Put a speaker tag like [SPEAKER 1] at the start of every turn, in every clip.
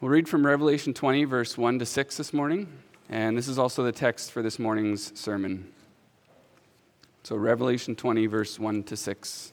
[SPEAKER 1] We'll read from Revelation 20, verse 1 to 6 this morning, and this is also the text for this morning's sermon. So, Revelation 20, verse 1 to 6.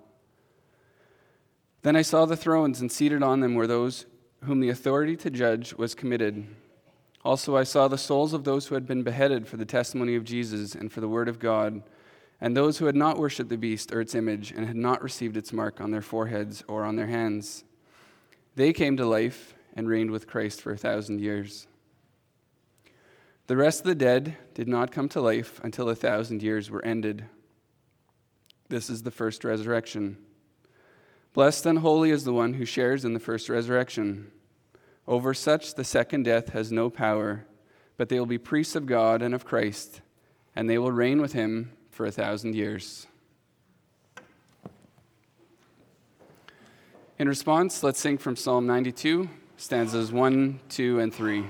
[SPEAKER 1] Then I saw the thrones, and seated on them were those whom the authority to judge was committed. Also, I saw the souls of those who had been beheaded for the testimony of Jesus and for the word of God, and those who had not worshipped the beast or its image, and had not received its mark on their foreheads or on their hands. They came to life and reigned with Christ for a thousand years. The rest of the dead did not come to life until a thousand years were ended. This is the first resurrection. Blessed and holy is the one who shares in the first resurrection. Over such, the second death has no power, but they will be priests of God and of Christ, and they will reign with him for a thousand years. In response, let's sing from Psalm 92, stanzas 1, 2, and 3.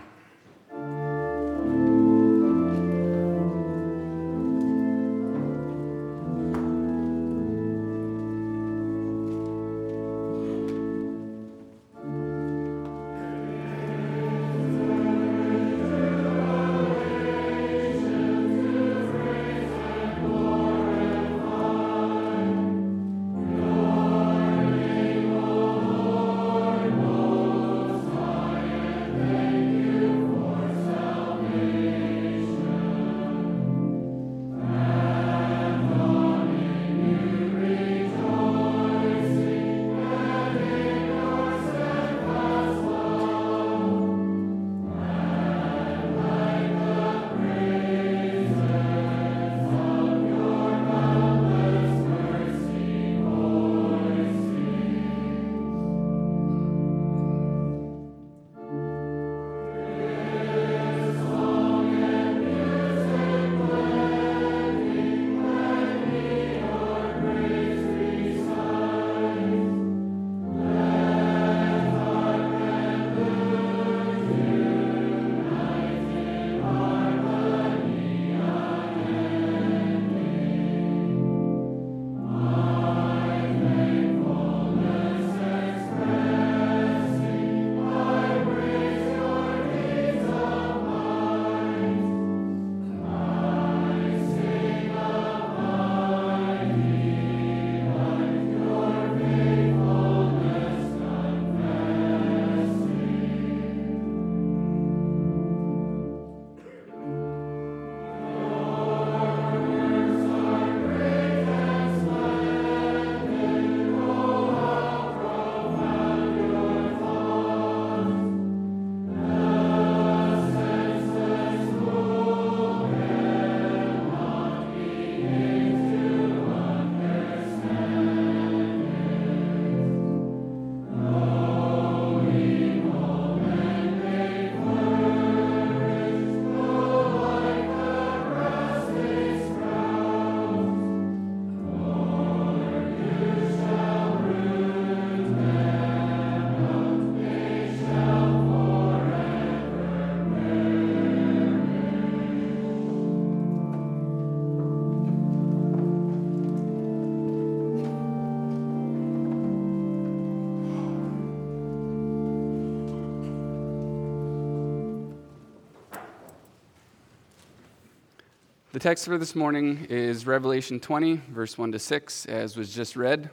[SPEAKER 1] text for this morning is Revelation 20, verse 1 to 6, as was just read.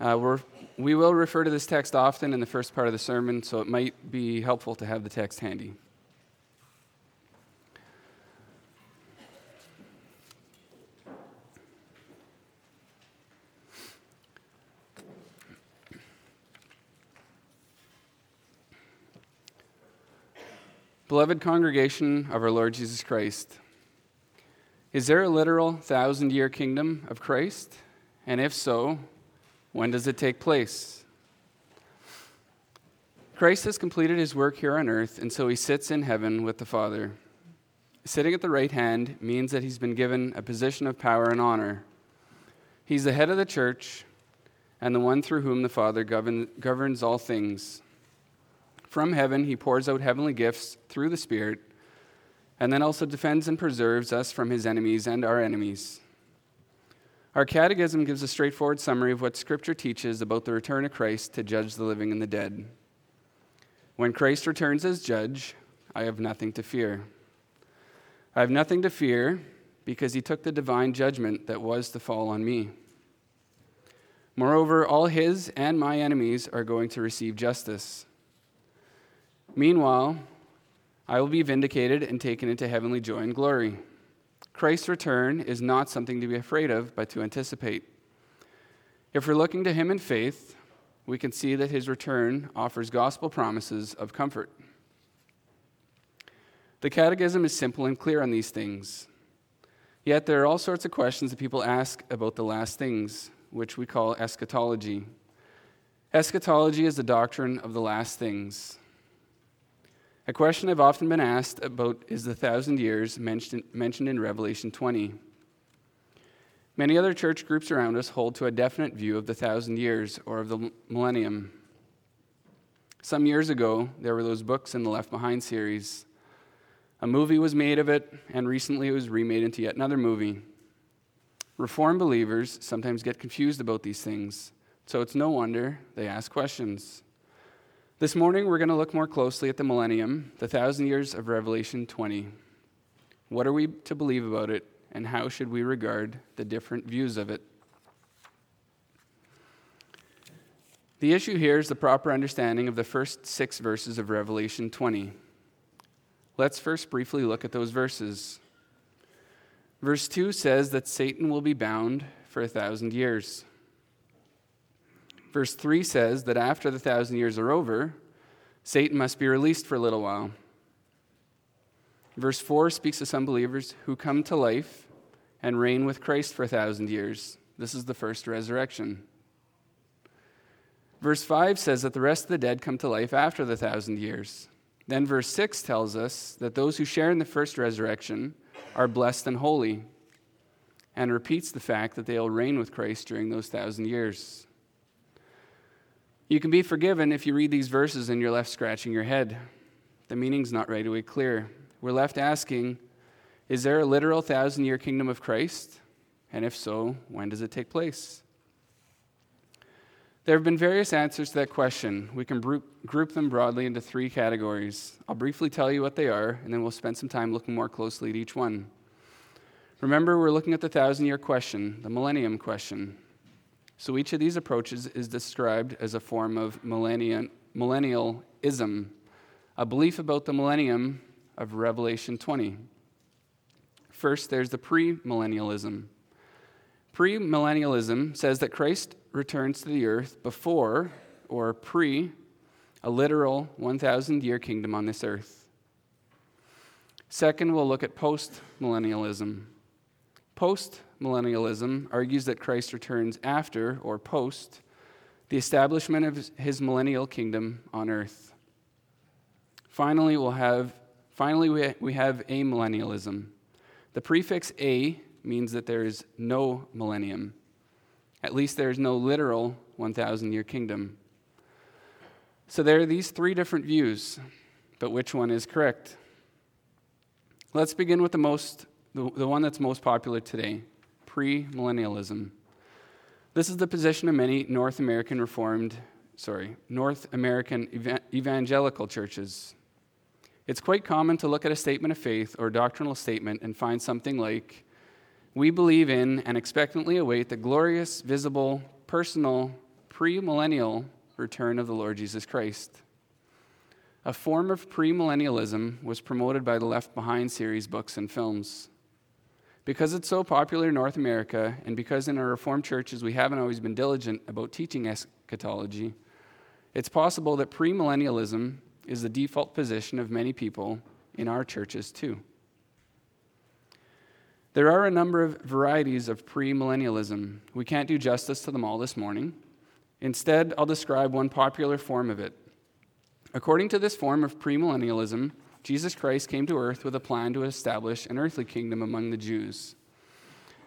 [SPEAKER 1] Uh, we're, we will refer to this text often in the first part of the sermon, so it might be helpful to have the text handy. Beloved congregation of our Lord Jesus Christ, is there a literal thousand year kingdom of Christ? And if so, when does it take place? Christ has completed his work here on earth, and so he sits in heaven with the Father. Sitting at the right hand means that he's been given a position of power and honor. He's the head of the church and the one through whom the Father govern, governs all things. From heaven, he pours out heavenly gifts through the Spirit, and then also defends and preserves us from his enemies and our enemies. Our catechism gives a straightforward summary of what Scripture teaches about the return of Christ to judge the living and the dead. When Christ returns as judge, I have nothing to fear. I have nothing to fear because he took the divine judgment that was to fall on me. Moreover, all his and my enemies are going to receive justice. Meanwhile, I will be vindicated and taken into heavenly joy and glory. Christ's return is not something to be afraid of, but to anticipate. If we're looking to him in faith, we can see that his return offers gospel promises of comfort. The Catechism is simple and clear on these things. Yet there are all sorts of questions that people ask about the last things, which we call eschatology. Eschatology is the doctrine of the last things. A question I've often been asked about is the thousand years mentioned, mentioned in Revelation 20. Many other church groups around us hold to a definite view of the thousand years or of the millennium. Some years ago, there were those books in the Left Behind series. A movie was made of it, and recently it was remade into yet another movie. Reformed believers sometimes get confused about these things, so it's no wonder they ask questions. This morning, we're going to look more closely at the millennium, the thousand years of Revelation 20. What are we to believe about it, and how should we regard the different views of it? The issue here is the proper understanding of the first six verses of Revelation 20. Let's first briefly look at those verses. Verse 2 says that Satan will be bound for a thousand years. Verse 3 says that after the thousand years are over, Satan must be released for a little while. Verse 4 speaks of some believers who come to life and reign with Christ for a thousand years. This is the first resurrection. Verse 5 says that the rest of the dead come to life after the thousand years. Then verse 6 tells us that those who share in the first resurrection are blessed and holy, and repeats the fact that they will reign with Christ during those thousand years. You can be forgiven if you read these verses and you're left scratching your head. The meaning's not right away clear. We're left asking Is there a literal thousand year kingdom of Christ? And if so, when does it take place? There have been various answers to that question. We can group them broadly into three categories. I'll briefly tell you what they are, and then we'll spend some time looking more closely at each one. Remember, we're looking at the thousand year question, the millennium question. So each of these approaches is described as a form of millennialism, a belief about the millennium of Revelation 20. First, there's the premillennialism. Premillennialism says that Christ returns to the earth before or pre a literal 1,000 year kingdom on this earth. Second, we'll look at postmillennialism. Post millennialism argues that Christ returns after or post the establishment of his millennial kingdom on earth. Finally, we'll have, finally we, we have amillennialism. The prefix a means that there is no millennium. At least there is no literal 1,000 year kingdom. So there are these three different views, but which one is correct? Let's begin with the most the, the one that's most popular today premillennialism. This is the position of many North American Reformed, sorry, North American evangelical churches. It's quite common to look at a statement of faith or doctrinal statement and find something like, We believe in and expectantly await the glorious, visible, personal, premillennial return of the Lord Jesus Christ. A form of premillennialism was promoted by the Left Behind series books and films. Because it's so popular in North America, and because in our Reformed churches we haven't always been diligent about teaching eschatology, it's possible that premillennialism is the default position of many people in our churches too. There are a number of varieties of premillennialism. We can't do justice to them all this morning. Instead, I'll describe one popular form of it. According to this form of premillennialism, Jesus Christ came to earth with a plan to establish an earthly kingdom among the Jews.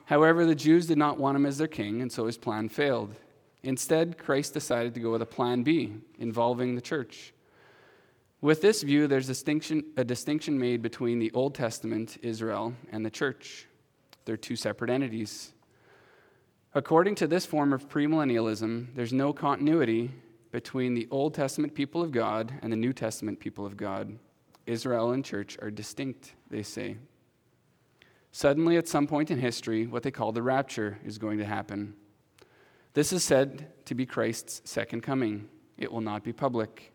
[SPEAKER 1] However, the Jews did not want him as their king, and so his plan failed. Instead, Christ decided to go with a plan B involving the church. With this view, there's distinction, a distinction made between the Old Testament, Israel, and the church. They're two separate entities. According to this form of premillennialism, there's no continuity between the Old Testament people of God and the New Testament people of God. Israel and church are distinct, they say. Suddenly, at some point in history, what they call the rapture is going to happen. This is said to be Christ's second coming. It will not be public.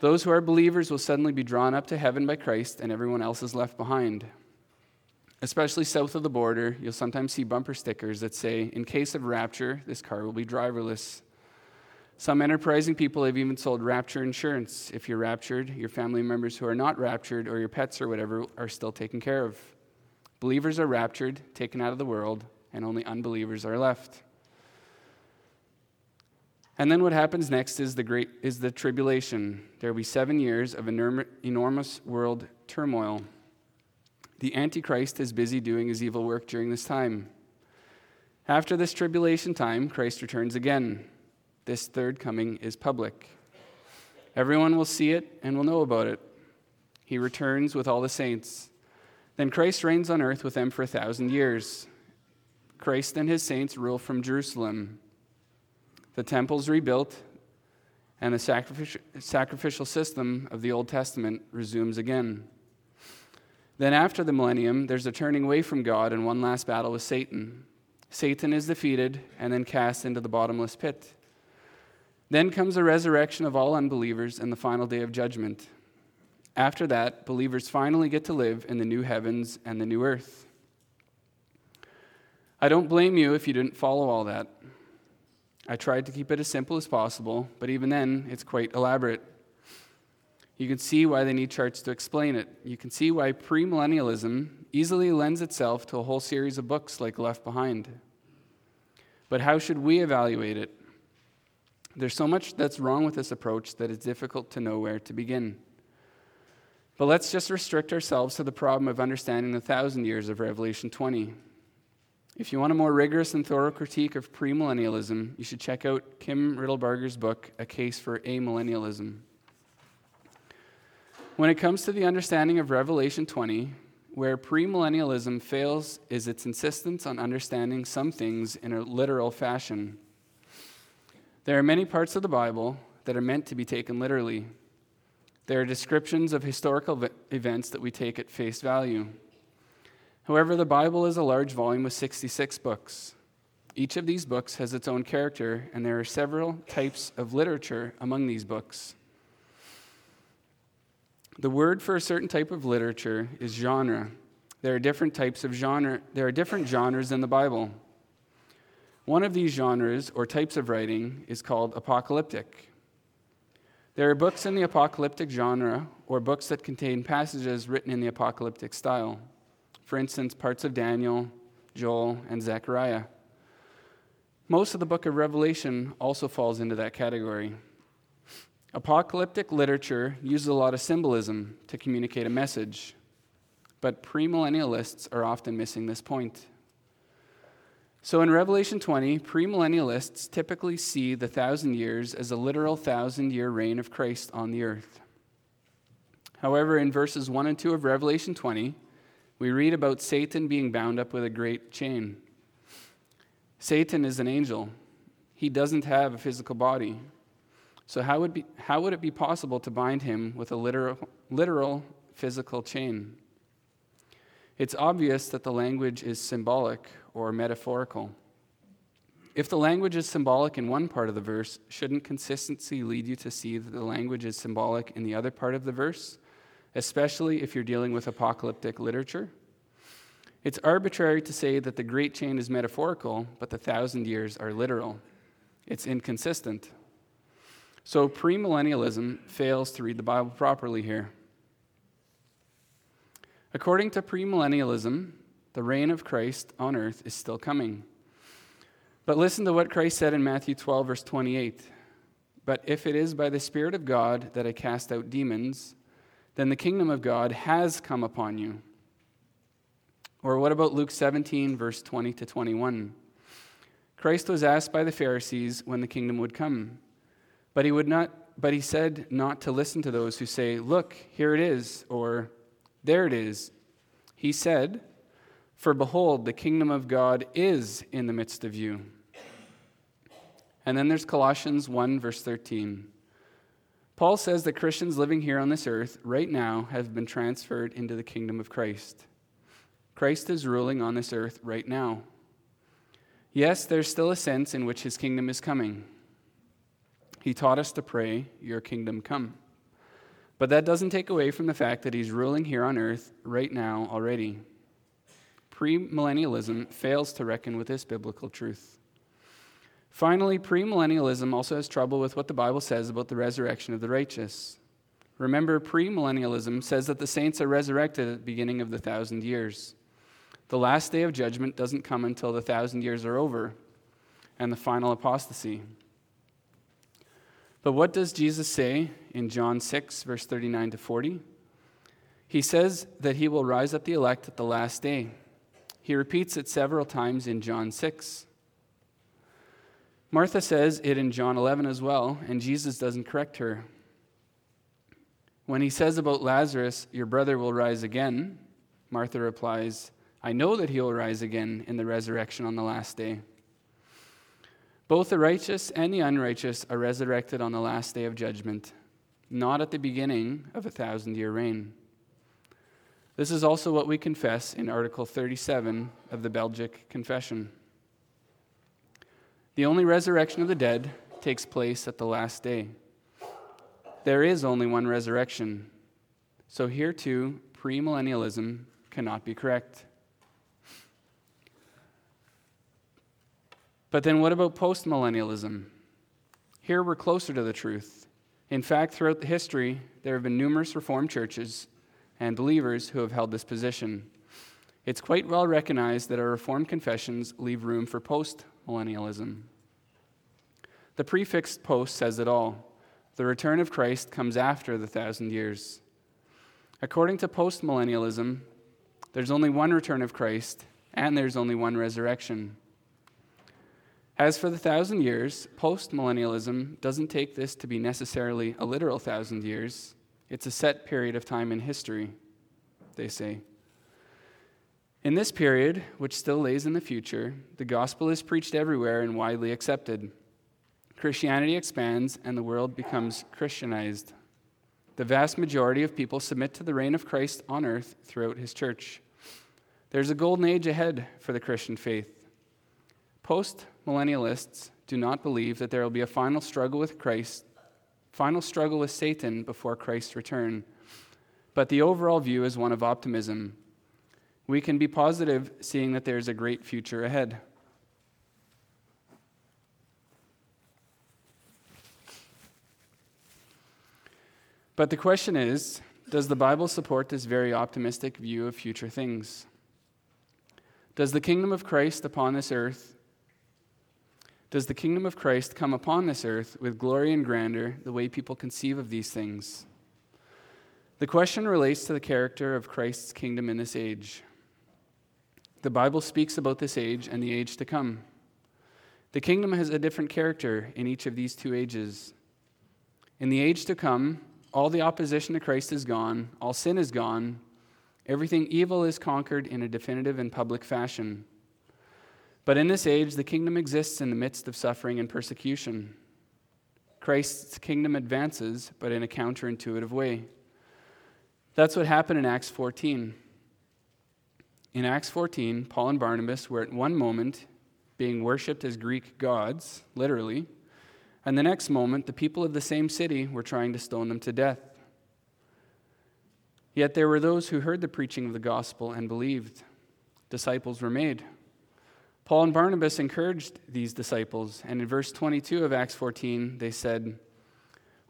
[SPEAKER 1] Those who are believers will suddenly be drawn up to heaven by Christ, and everyone else is left behind. Especially south of the border, you'll sometimes see bumper stickers that say, In case of rapture, this car will be driverless. Some enterprising people have even sold rapture insurance. If you're raptured, your family members who are not raptured, or your pets or whatever, are still taken care of. Believers are raptured, taken out of the world, and only unbelievers are left. And then what happens next is the great is the tribulation. There will be 7 years of enormous world turmoil. The antichrist is busy doing his evil work during this time. After this tribulation time, Christ returns again. This third coming is public. Everyone will see it and will know about it. He returns with all the saints. Then Christ reigns on earth with them for a thousand years. Christ and his saints rule from Jerusalem. The temple's rebuilt, and the sacrificial system of the Old Testament resumes again. Then, after the millennium, there's a turning away from God and one last battle with Satan. Satan is defeated and then cast into the bottomless pit. Then comes the resurrection of all unbelievers and the final day of judgment. After that, believers finally get to live in the new heavens and the new earth. I don't blame you if you didn't follow all that. I tried to keep it as simple as possible, but even then, it's quite elaborate. You can see why they need charts to explain it. You can see why premillennialism easily lends itself to a whole series of books like Left Behind. But how should we evaluate it? There's so much that's wrong with this approach that it's difficult to know where to begin. But let's just restrict ourselves to the problem of understanding the thousand years of Revelation 20. If you want a more rigorous and thorough critique of premillennialism, you should check out Kim Riddlebarger's book, A Case for Amillennialism. When it comes to the understanding of Revelation 20, where premillennialism fails is its insistence on understanding some things in a literal fashion. There are many parts of the Bible that are meant to be taken literally, there are descriptions of historical events that we take at face value. However, the Bible is a large volume with 66 books. Each of these books has its own character, and there are several types of literature among these books. The word for a certain type of literature is genre. There are different types of genre. There are different genres in the Bible. One of these genres or types of writing is called apocalyptic. There are books in the apocalyptic genre, or books that contain passages written in the apocalyptic style. For instance, parts of Daniel, Joel, and Zechariah. Most of the book of Revelation also falls into that category. Apocalyptic literature uses a lot of symbolism to communicate a message, but premillennialists are often missing this point. So in Revelation 20, premillennialists typically see the thousand years as a literal thousand year reign of Christ on the earth. However, in verses 1 and 2 of Revelation 20, we read about Satan being bound up with a great chain. Satan is an angel, he doesn't have a physical body. So, how would, be, how would it be possible to bind him with a literal, literal physical chain? It's obvious that the language is symbolic or metaphorical. If the language is symbolic in one part of the verse, shouldn't consistency lead you to see that the language is symbolic in the other part of the verse, especially if you're dealing with apocalyptic literature? It's arbitrary to say that the great chain is metaphorical, but the thousand years are literal. It's inconsistent. So, premillennialism fails to read the Bible properly here. According to premillennialism, the reign of Christ on earth is still coming. But listen to what Christ said in Matthew 12, verse 28. But if it is by the Spirit of God that I cast out demons, then the kingdom of God has come upon you. Or what about Luke 17, verse 20 to 21? Christ was asked by the Pharisees when the kingdom would come. But he would not but he said not to listen to those who say, "Look, here it is," or "There it is." He said, "For behold, the kingdom of God is in the midst of you." And then there's Colossians 1 verse 13. Paul says that Christians living here on this earth right now have been transferred into the kingdom of Christ. Christ is ruling on this earth right now. Yes, there's still a sense in which his kingdom is coming. He taught us to pray, Your kingdom come. But that doesn't take away from the fact that he's ruling here on earth right now already. Premillennialism fails to reckon with this biblical truth. Finally, premillennialism also has trouble with what the Bible says about the resurrection of the righteous. Remember, premillennialism says that the saints are resurrected at the beginning of the thousand years. The last day of judgment doesn't come until the thousand years are over and the final apostasy. But what does Jesus say in John 6, verse 39 to 40? He says that he will rise up the elect at the last day. He repeats it several times in John 6. Martha says it in John 11 as well, and Jesus doesn't correct her. When he says about Lazarus, Your brother will rise again, Martha replies, I know that he will rise again in the resurrection on the last day. Both the righteous and the unrighteous are resurrected on the last day of judgment, not at the beginning of a thousand year reign. This is also what we confess in Article 37 of the Belgic Confession. The only resurrection of the dead takes place at the last day. There is only one resurrection. So here too, premillennialism cannot be correct. But then what about postmillennialism? Here we're closer to the truth. In fact, throughout the history, there have been numerous Reformed churches and believers who have held this position. It's quite well recognized that our Reformed confessions leave room for postmillennialism. The prefix post says it all. The return of Christ comes after the thousand years. According to postmillennialism, there's only one return of Christ, and there's only one resurrection. As for the thousand years, postmillennialism doesn't take this to be necessarily a literal thousand years. It's a set period of time in history, they say. In this period, which still lays in the future, the gospel is preached everywhere and widely accepted. Christianity expands and the world becomes Christianized. The vast majority of people submit to the reign of Christ on earth throughout his church. There's a golden age ahead for the Christian faith. Post millennialists do not believe that there will be a final struggle with Christ, final struggle with Satan before Christ's return. But the overall view is one of optimism. We can be positive seeing that there is a great future ahead. But the question is Does the Bible support this very optimistic view of future things? Does the kingdom of Christ upon this earth does the kingdom of Christ come upon this earth with glory and grandeur the way people conceive of these things? The question relates to the character of Christ's kingdom in this age. The Bible speaks about this age and the age to come. The kingdom has a different character in each of these two ages. In the age to come, all the opposition to Christ is gone, all sin is gone, everything evil is conquered in a definitive and public fashion. But in this age, the kingdom exists in the midst of suffering and persecution. Christ's kingdom advances, but in a counterintuitive way. That's what happened in Acts 14. In Acts 14, Paul and Barnabas were at one moment being worshipped as Greek gods, literally, and the next moment, the people of the same city were trying to stone them to death. Yet there were those who heard the preaching of the gospel and believed. Disciples were made. Paul and Barnabas encouraged these disciples, and in verse 22 of Acts 14, they said,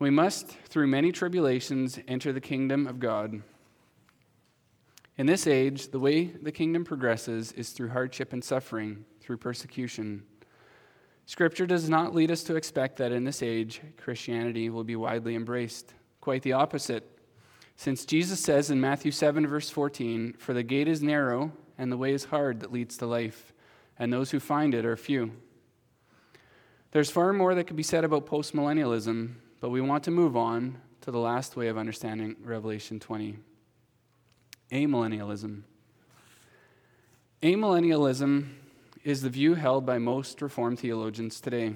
[SPEAKER 1] We must, through many tribulations, enter the kingdom of God. In this age, the way the kingdom progresses is through hardship and suffering, through persecution. Scripture does not lead us to expect that in this age, Christianity will be widely embraced. Quite the opposite. Since Jesus says in Matthew 7, verse 14, For the gate is narrow and the way is hard that leads to life, and those who find it are few. There's far more that could be said about postmillennialism, but we want to move on to the last way of understanding Revelation 20 amillennialism. Amillennialism is the view held by most Reformed theologians today.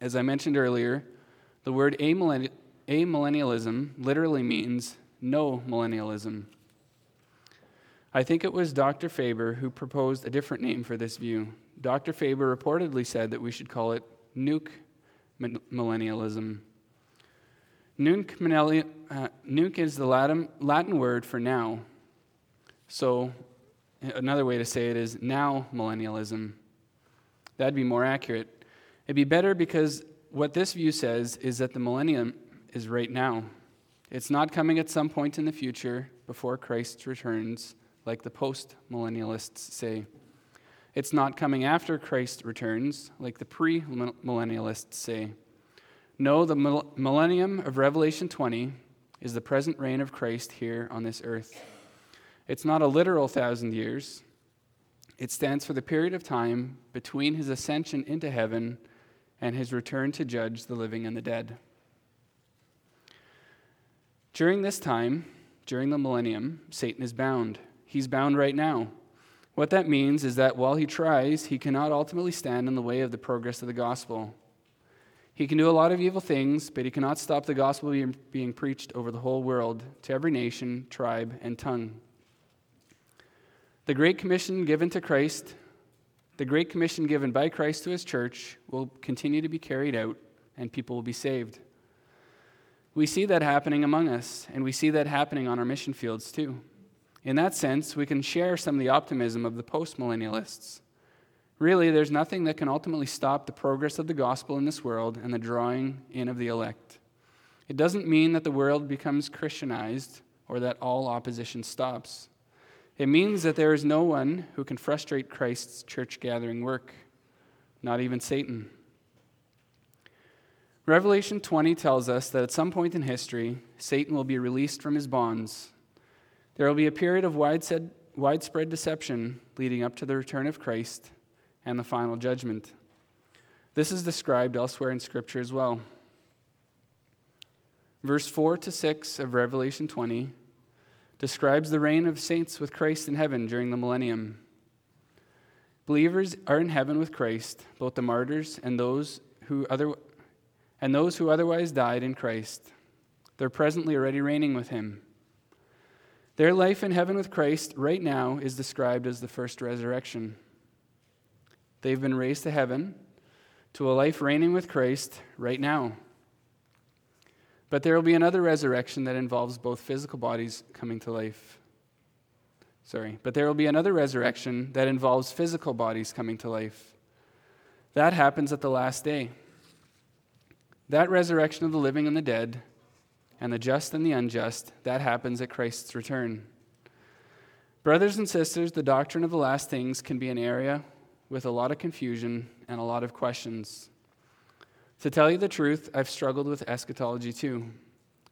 [SPEAKER 1] As I mentioned earlier, the word amillennialism literally means no millennialism. I think it was Dr. Faber who proposed a different name for this view. Dr. Faber reportedly said that we should call it nunc millennialism. Uh, nunc is the Latin word for now. So, another way to say it is now millennialism. That'd be more accurate. It'd be better because what this view says is that the millennium is right now. It's not coming at some point in the future before Christ returns, like the post millennialists say. It's not coming after Christ returns, like the pre millennialists say. No, the millennium of Revelation 20 is the present reign of Christ here on this earth. It's not a literal thousand years, it stands for the period of time between his ascension into heaven and his return to judge the living and the dead. During this time, during the millennium, Satan is bound. He's bound right now. What that means is that while he tries, he cannot ultimately stand in the way of the progress of the gospel. He can do a lot of evil things, but he cannot stop the gospel being, preached over the whole world to every nation, tribe, and tongue. The Great Commission given to Christ, the Great Commission given by Christ to his church, will continue to be carried out, and people will be saved. We see that happening among us, and we see that happening on our mission fields too. In that sense, we can share some of the optimism of the postmillennialists. Really, there's nothing that can ultimately stop the progress of the gospel in this world and the drawing in of the elect. It doesn't mean that the world becomes Christianized or that all opposition stops. It means that there is no one who can frustrate Christ's church gathering work, not even Satan. Revelation 20 tells us that at some point in history, Satan will be released from his bonds. There will be a period of widespread deception leading up to the return of Christ and the final judgment. This is described elsewhere in Scripture as well. Verse 4 to 6 of Revelation 20 describes the reign of saints with Christ in heaven during the millennium. Believers are in heaven with Christ, both the martyrs and those who other and those who otherwise died in Christ. They're presently already reigning with him. Their life in heaven with Christ right now is described as the first resurrection. They've been raised to heaven, to a life reigning with Christ right now. But there will be another resurrection that involves both physical bodies coming to life. Sorry, but there will be another resurrection that involves physical bodies coming to life. That happens at the last day. That resurrection of the living and the dead, and the just and the unjust, that happens at Christ's return. Brothers and sisters, the doctrine of the last things can be an area with a lot of confusion and a lot of questions. To tell you the truth, I've struggled with eschatology too.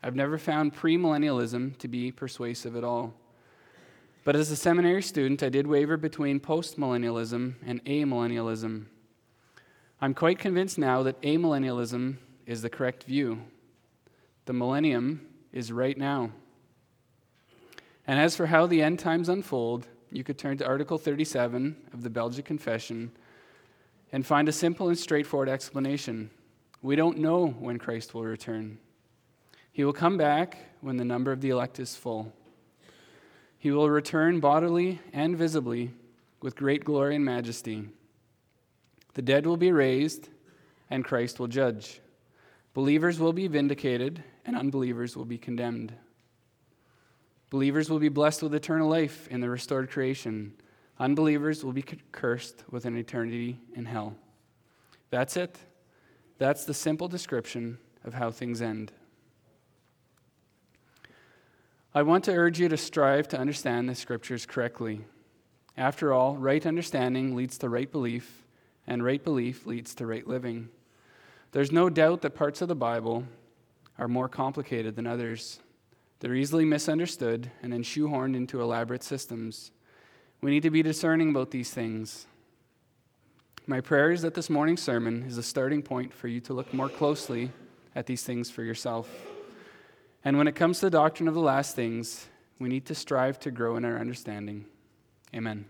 [SPEAKER 1] I've never found premillennialism to be persuasive at all. But as a seminary student, I did waver between postmillennialism and amillennialism. I'm quite convinced now that amillennialism is the correct view. The millennium is right now. And as for how the end times unfold, you could turn to Article 37 of the Belgic Confession and find a simple and straightforward explanation. We don't know when Christ will return. He will come back when the number of the elect is full. He will return bodily and visibly with great glory and majesty. The dead will be raised, and Christ will judge. Believers will be vindicated, and unbelievers will be condemned. Believers will be blessed with eternal life in the restored creation. Unbelievers will be cursed with an eternity in hell. That's it. That's the simple description of how things end. I want to urge you to strive to understand the scriptures correctly. After all, right understanding leads to right belief, and right belief leads to right living. There's no doubt that parts of the Bible are more complicated than others. They're easily misunderstood and then shoehorned into elaborate systems. We need to be discerning about these things. My prayer is that this morning's sermon is a starting point for you to look more closely at these things for yourself. And when it comes to the doctrine of the last things, we need to strive to grow in our understanding. Amen.